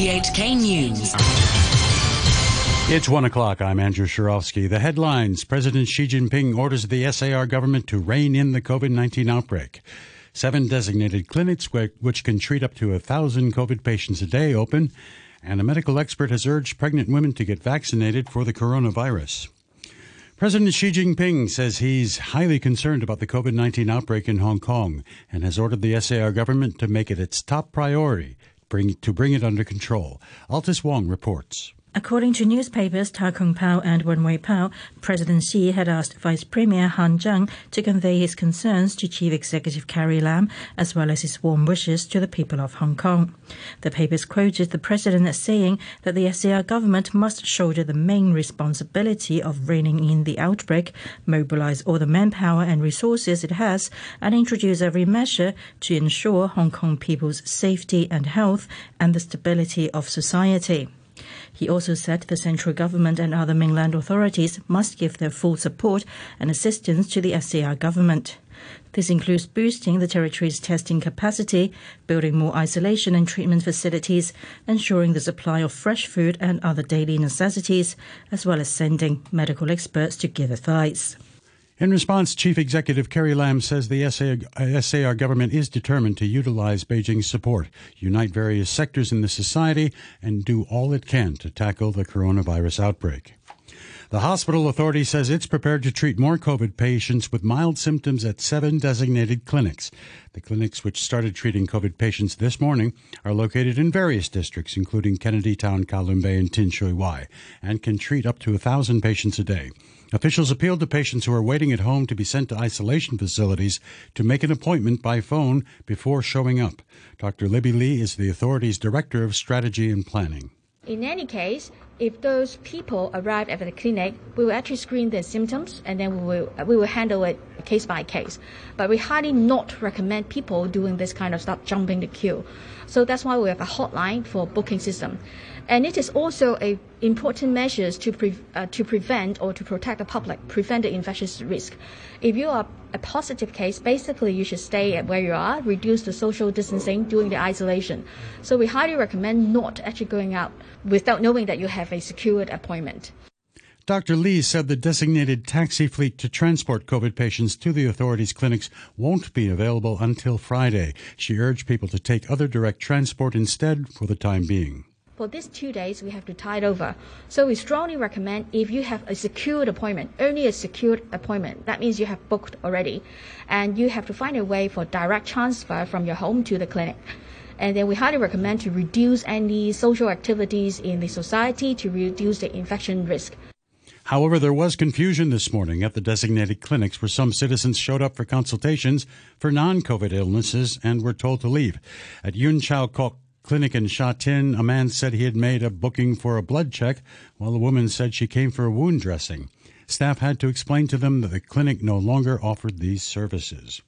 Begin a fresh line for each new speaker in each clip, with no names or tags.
98K News.
It's one o'clock. I'm Andrew Shirovsky. The headlines President Xi Jinping orders the SAR government to rein in the COVID 19 outbreak. Seven designated clinics, which can treat up to a thousand COVID patients a day, open, and a medical expert has urged pregnant women to get vaccinated for the coronavirus. President Xi Jinping says he's highly concerned about the COVID 19 outbreak in Hong Kong and has ordered the SAR government to make it its top priority bring, to bring it under control. Altus Wong reports.
According to newspapers Ta Kung Pao and Wen Wei Po, President Xi had asked Vice Premier Han Zheng to convey his concerns to Chief Executive Carrie Lam, as well as his warm wishes to the people of Hong Kong. The papers quoted the president as saying that the SAR government must shoulder the main responsibility of reining in the outbreak, mobilize all the manpower and resources it has, and introduce every measure to ensure Hong Kong people's safety and health and the stability of society. He also said the central government and other mainland authorities must give their full support and assistance to the SAR government. This includes boosting the territory's testing capacity, building more isolation and treatment facilities, ensuring the supply of fresh food and other daily necessities, as well as sending medical experts to give advice.
In response, Chief Executive Carrie Lam says the SAR government is determined to utilize Beijing's support, unite various sectors in the society, and do all it can to tackle the coronavirus outbreak. The hospital authority says it's prepared to treat more COVID patients with mild symptoms at seven designated clinics. The clinics, which started treating COVID patients this morning, are located in various districts, including Kennedy Town, Kowloon Bay, and Tin Shui Wai, and can treat up to a thousand patients a day. Officials appealed to patients who are waiting at home to be sent to isolation facilities to make an appointment by phone before showing up. Dr. Libby Lee is the authority's Director of Strategy and Planning.
In any case, if those people arrive at the clinic, we will actually screen their symptoms and then we will, we will handle it case by case. But we highly not recommend people doing this kind of stuff, jumping the queue. So that's why we have a hotline for booking system. And it is also a important measures to, pre, uh, to prevent or to protect the public, prevent the infectious risk. If you are a positive case, basically you should stay at where you are, reduce the social distancing, doing the isolation. So we highly recommend not actually going out without knowing that you have a secured appointment.
Dr. Lee said the designated taxi fleet to transport COVID patients to the authorities' clinics won't be available until Friday. She urged people to take other direct transport instead for the time being
for these two days we have to tide over. So we strongly recommend if you have a secured appointment, only a secured appointment, that means you have booked already, and you have to find a way for direct transfer from your home to the clinic. And then we highly recommend to reduce any social activities in the society to reduce the infection risk.
However, there was confusion this morning at the designated clinics where some citizens showed up for consultations for non COVID illnesses and were told to leave. At Yuen Chau Kok clinic in Sha Tin, a man said he had made a booking for a blood check, while a woman said she came for a wound dressing. Staff had to explain to them that the clinic no longer offered these services.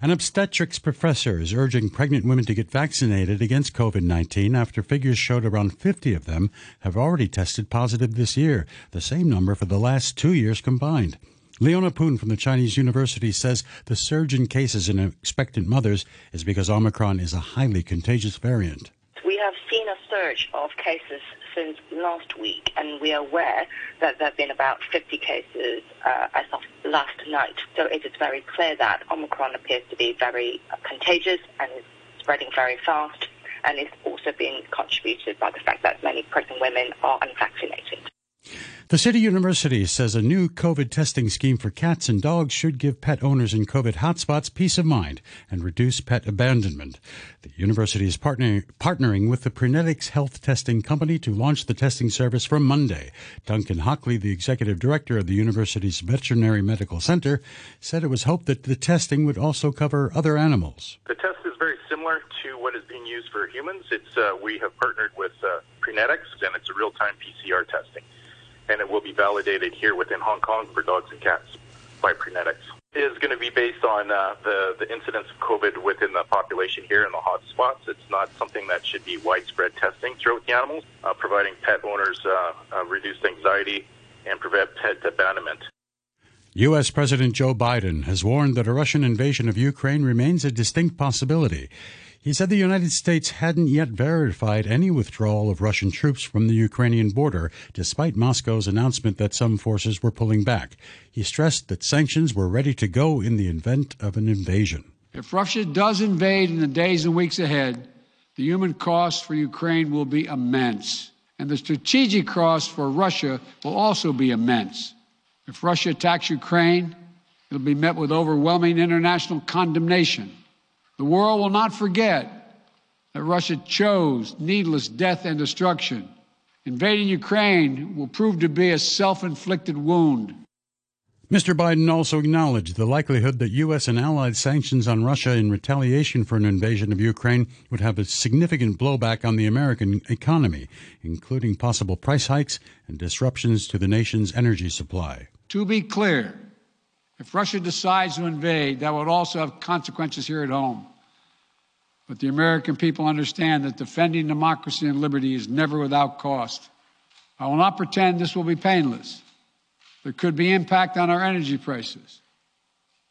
An obstetrics professor is urging pregnant women to get vaccinated against COVID 19 after figures showed around 50 of them have already tested positive this year, the same number for the last two years combined. Liona Poon from the Chinese University says the surge in cases in expectant mothers is because Omicron is a highly contagious variant.
We have seen a surge of cases since last week, and we are aware that there have been about 50 cases uh, as of last night. So it is very clear that Omicron appears to be very uh, contagious and is spreading very fast, and it's also being contributed by the fact that many pregnant women are unvaccinated.
The City University says a new COVID testing scheme for cats and dogs should give pet owners in COVID hotspots peace of mind and reduce pet abandonment. The university is partnering, partnering with the Prenetics Health Testing Company to launch the testing service from Monday. Duncan Hockley, the executive director of the university's Veterinary Medical Center, said it was hoped that the testing would also cover other animals.
The test is very similar to what is being used for humans. It's uh, we have partnered with uh, Prenetics, and it's a real-time PCR testing and it will be validated here within Hong Kong for dogs and cats by Prenetics. It is going to be based on uh, the, the incidence of COVID within the population here in the hotspots. It's not something that should be widespread testing throughout the animals, uh, providing pet owners uh, uh reduced anxiety and prevent pet abandonment.
U.S. President Joe Biden has warned that a Russian invasion of Ukraine remains a distinct possibility. He said the United States hadn't yet verified any withdrawal of Russian troops from the Ukrainian border, despite Moscow's announcement that some forces were pulling back. He stressed that sanctions were ready to go in the event of an invasion.
If Russia does invade in the days and weeks ahead, the human cost for Ukraine will be immense, and the strategic cost for Russia will also be immense. If Russia attacks Ukraine, it'll be met with overwhelming international condemnation. The world will not forget that Russia chose needless death and destruction. Invading Ukraine will prove to be a self inflicted wound.
Mr. Biden also acknowledged the likelihood that U.S. and allied sanctions on Russia in retaliation for an invasion of Ukraine would have a significant blowback on the American economy, including possible price hikes and disruptions to the nation's energy supply.
To be clear, if Russia decides to invade, that would also have consequences here at home. But the American people understand that defending democracy and liberty is never without cost. I will not pretend this will be painless. There could be impact on our energy prices.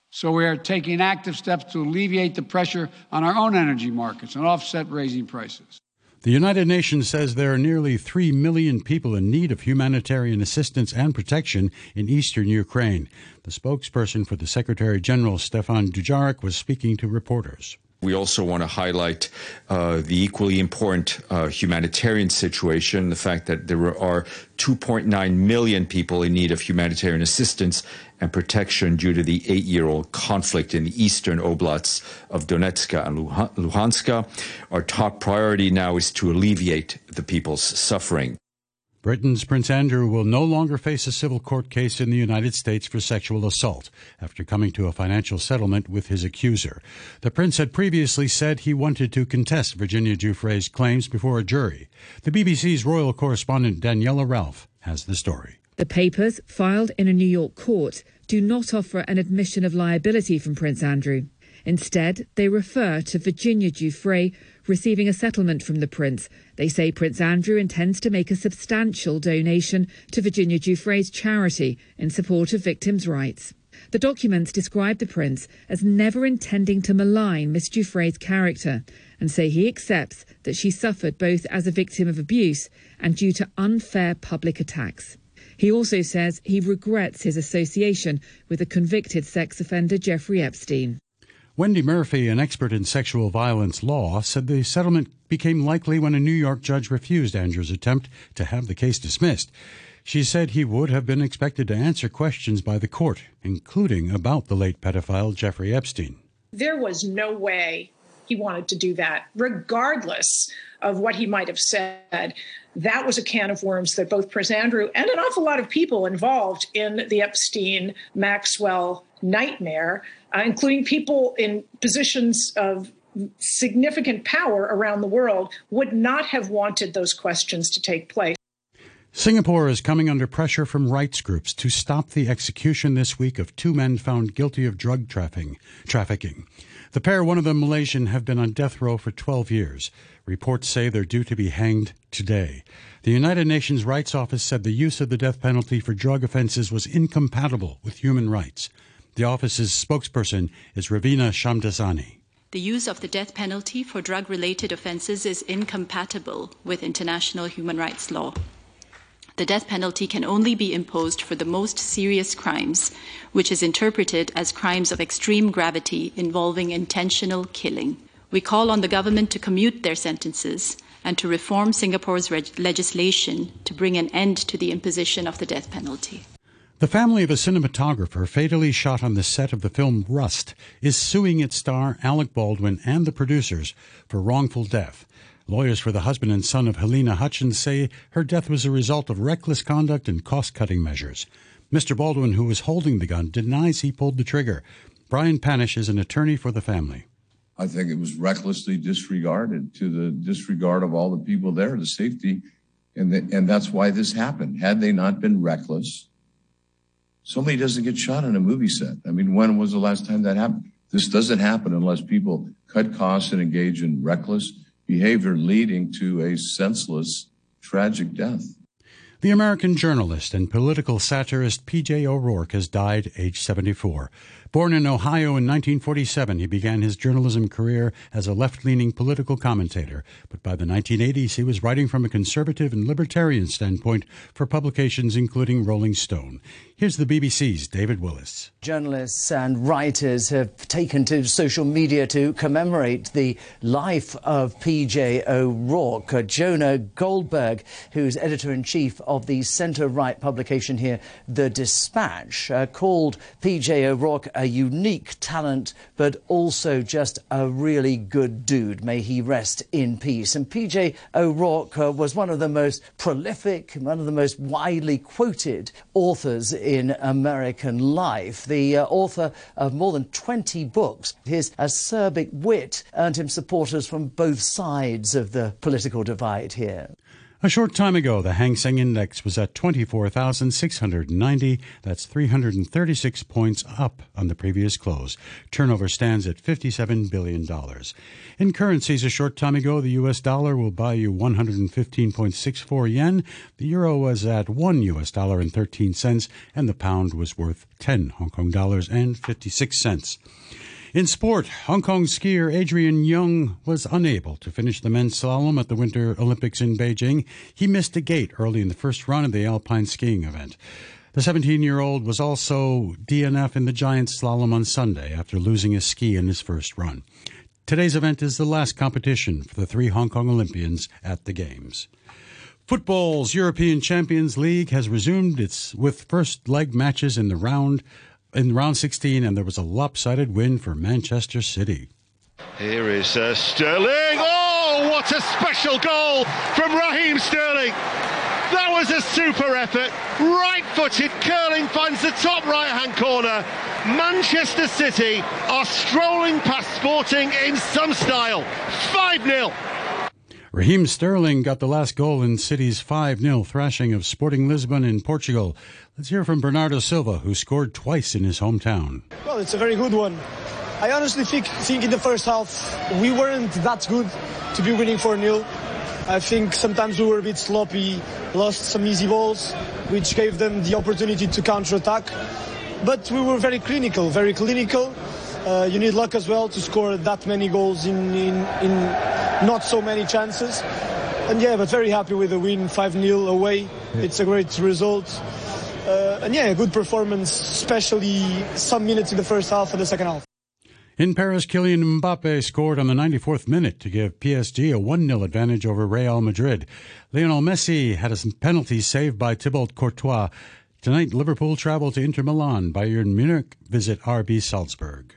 So we are taking active steps to alleviate the pressure on our own energy markets and offset raising prices.
The United Nations says there are nearly 3 million people in need of humanitarian assistance and protection in eastern Ukraine. The spokesperson for the Secretary General, Stefan Dujarric, was speaking to reporters.
We also want to highlight uh, the equally important uh, humanitarian situation, the fact that there are 2.9 million people in need of humanitarian assistance and protection due to the eight year old conflict in the eastern oblasts of Donetsk and Luhansk. Our top priority now is to alleviate the people's suffering.
Britain's Prince Andrew will no longer face a civil court case in the United States for sexual assault after coming to a financial settlement with his accuser. The prince had previously said he wanted to contest Virginia Giuffre's claims before a jury. The BBC's royal correspondent Daniela Ralph has the story.
The papers, filed in a New York court, do not offer an admission of liability from Prince Andrew. Instead, they refer to Virginia Giuffre receiving a settlement from the prince. They say Prince Andrew intends to make a substantial donation to Virginia Giuffre's charity in support of victims' rights. The documents describe the prince as never intending to malign Miss Giuffre's character and say he accepts that she suffered both as a victim of abuse and due to unfair public attacks. He also says he regrets his association with the convicted sex offender Jeffrey Epstein.
Wendy Murphy, an expert in sexual violence law, said the settlement became likely when a New York judge refused Andrew's attempt to have the case dismissed. She said he would have been expected to answer questions by the court, including about the late pedophile Jeffrey Epstein.
There was no way he wanted to do that, regardless of what he might have said. That was a can of worms that both Prince Andrew and an awful lot of people involved in the Epstein Maxwell nightmare, uh, including people in positions of significant power around the world, would not have wanted those questions to take place.
Singapore is coming under pressure from rights groups to stop the execution this week of two men found guilty of drug trafficking. The pair, one of them Malaysian, have been on death row for 12 years. Reports say they're due to be hanged today. The United Nations Rights Office said the use of the death penalty for drug offenses was incompatible with human rights. The office's spokesperson is Ravina Shamdasani.
The use of the death penalty for drug related offenses is incompatible with international human rights law. The death penalty can only be imposed for the most serious crimes, which is interpreted as crimes of extreme gravity involving intentional killing. We call on the government to commute their sentences and to reform Singapore's legislation to bring an end to the imposition of the death penalty.
The family of a cinematographer fatally shot on the set of the film Rust is suing its star Alec Baldwin and the producers for wrongful death. Lawyers for the husband and son of Halyna Hutchins say her death was a result of reckless conduct and cost cutting measures. Mr. Baldwin, who was holding the gun, denies he pulled the trigger. Brian Panish is an attorney for the family.
I think it was recklessly disregarded to the disregard of all the people there, the safety, and, the, and that's why this happened. Had they not been reckless, somebody doesn't get shot on a movie set. I mean, when was the last time that happened? This doesn't happen unless people cut costs and engage in reckless behavior leading to a senseless, tragic death.
The American journalist and political satirist P.J. O'Rourke has died, age 74. Born in Ohio in 1947, he began his journalism career as a left leaning political commentator. But by the 1980s, he was writing from a conservative and libertarian standpoint for publications including Rolling Stone. Here's the BBC's David Willis.
Journalists and writers have taken to social media to commemorate the life of PJ O'Rourke. Jonah Goldberg, who's editor in chief of the centre right publication here, The Dispatch, uh, called PJ O'Rourke a unique talent, but also just a really good dude. May he rest in peace. And PJ O'Rourke uh, was one of the most prolific, one of the most widely quoted authors in American life. The uh, author of more than 20 books. His acerbic wit earned him supporters from both sides of the political divide here.
A short time ago, the Hang Seng Index was at 24,690. That's 336 points up on the previous close. Turnover stands at $57 billion. In currencies, a short time ago, the US dollar will buy you 115.64 yen. The euro was at 1 US dollar and 13 cents, and the pound was worth 10 Hong Kong dollars and 56 cents. In sport, Hong Kong skier Adrian Yung was unable to finish the men's slalom at the Winter Olympics in Beijing. He missed a gate early in the first run of the alpine skiing event. The 17 year old was also DNF in the giant slalom on Sunday after losing a ski in his first run. Today's event is the last competition for the three Hong Kong Olympians at the Games. Football's European Champions League has resumed its with first leg matches in the round in round 16, and there was a lopsided win for Manchester City.
Here is uh, Sterling. Oh, what a special goal from Raheem Sterling! That was a super effort. Right footed curling finds the top right hand corner. Manchester City are strolling past Sporting in some style. 5 0.
Raheem Sterling got the last goal in City's 5 0 thrashing of Sporting Lisbon in Portugal. Let's hear from Bernardo Silva, who scored twice in his hometown.
Well, it's a very good one. I honestly think, think in the first half we weren't that good to be winning 4 0. I think sometimes we were a bit sloppy, lost some easy balls, which gave them the opportunity to counter attack. But we were very clinical, very clinical. Uh, you need luck as well to score that many goals in, in, in not so many chances. And yeah, but very happy with the win, 5 0 away. It's a great result. Uh, and yeah, good performance, especially some minutes in the first half and the second half.
In Paris, Kylian Mbappe scored on the 94th minute to give PSG a 1 0 advantage over Real Madrid. Lionel Messi had a penalty saved by Thibaut Courtois. Tonight, Liverpool travel to Inter Milan. Bayern Munich visit RB Salzburg.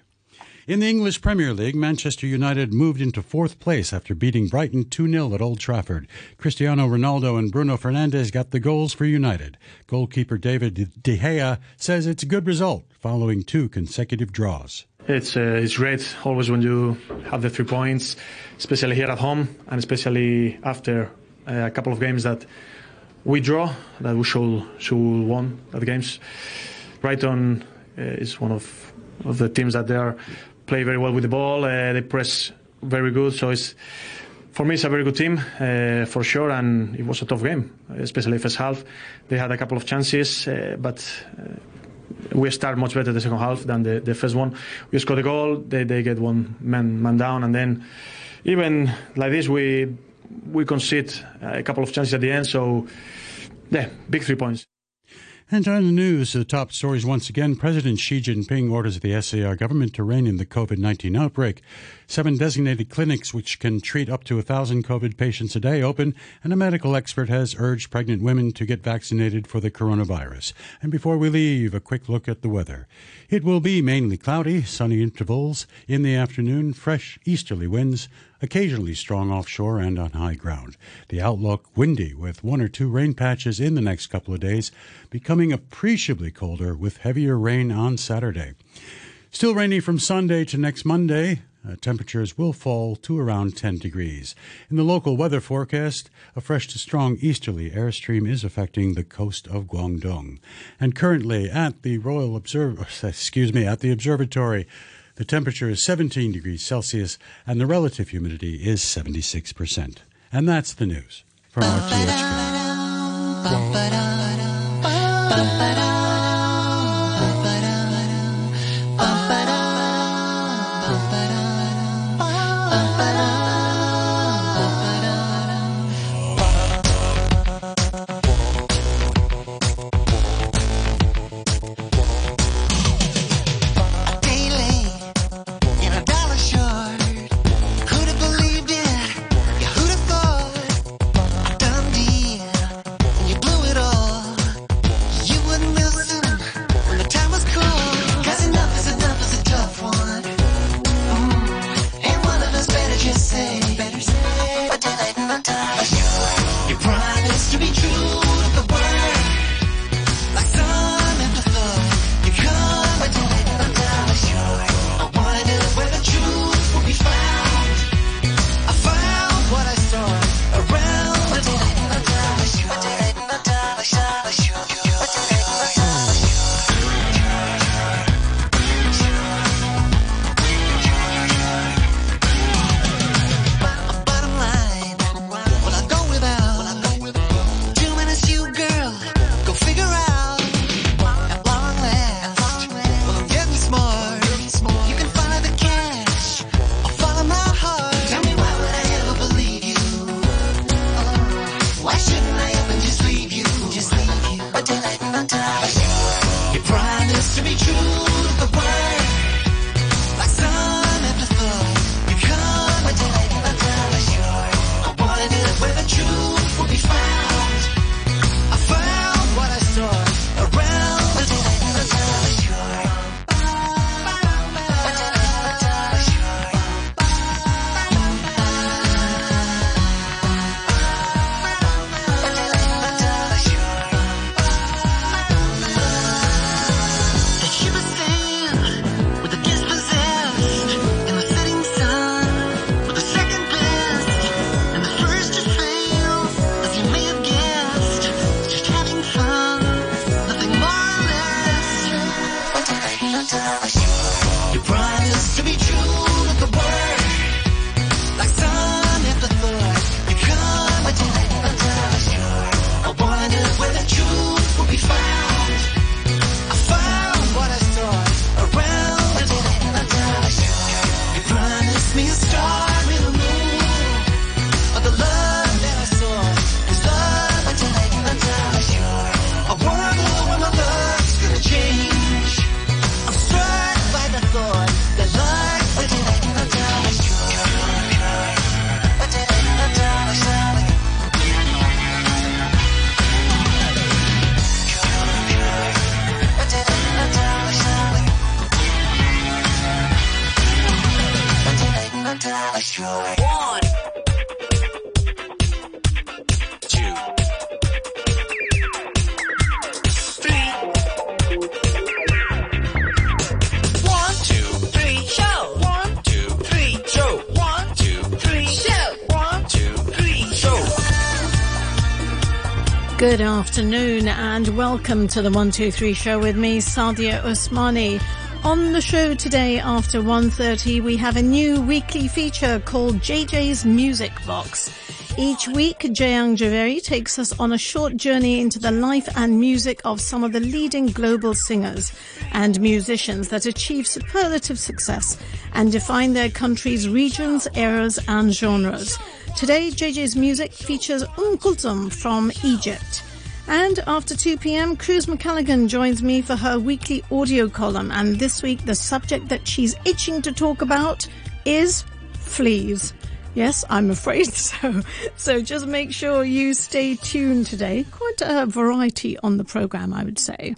In the English Premier League, Manchester United moved into fourth place after beating Brighton 2 0 at Old Trafford. Cristiano Ronaldo and Bruno Fernandes got the goals for United. Goalkeeper David De Gea says it's a good result following two consecutive draws.
It's, uh, it's great always when you have the three points, especially here at home, and especially after uh, a couple of games that we draw, that we should, should won the games. Brighton uh, is one of the teams that they are play very well with the ball. Uh, they press very good. So it's for me, it's a very good team uh, for sure, and it was a tough game, especially first half. They had a couple of chances, uh, but uh, we start much better the second half than the, the first one. We score the goal, they, they get one man man down, and then even like this, we we concede a couple of chances at the end. So yeah, big three points.
And on the news, the top stories once again President Xi Jinping orders the SAR government to rein in the COVID 19 outbreak. Seven designated clinics, which can treat up to a thousand COVID patients a day, open, and a medical expert has urged pregnant women to get vaccinated for the coronavirus. And before we leave, a quick look at the weather. It will be mainly cloudy, sunny intervals in the afternoon, fresh easterly winds occasionally strong offshore and on high ground. The outlook windy with one or two rain patches in the next couple of days, becoming appreciably colder with heavier rain on Saturday. Still rainy from Sunday to next Monday. Uh, temperatures will fall to around 10 degrees. In the local weather forecast, a fresh to strong easterly airstream is affecting the coast of Guangdong. And currently at the Royal Observ- excuse me, at the observatory, the temperature is 17 degrees Celsius and the relative humidity is 76%. And that's the news from RTHK.
to be
Good afternoon and welcome to the 123 show with me, Sadia Usmani. On the show today after 1.30 we have a new weekly feature called JJ's Music Box. Each week, Jayang Javeri takes us on a short journey into the life and music of some of the leading global singers and musicians that achieve superlative success and define their country's regions, eras and genres. Today, JJ's music features Um Kulthum from Egypt. And after 2 p.m., Cruz McCallaghan joins me for her weekly audio column. And this week, the subject that she's itching to talk about is fleas. Yes, I'm afraid so. So just make sure you stay tuned today. Quite a variety on the program, I would say.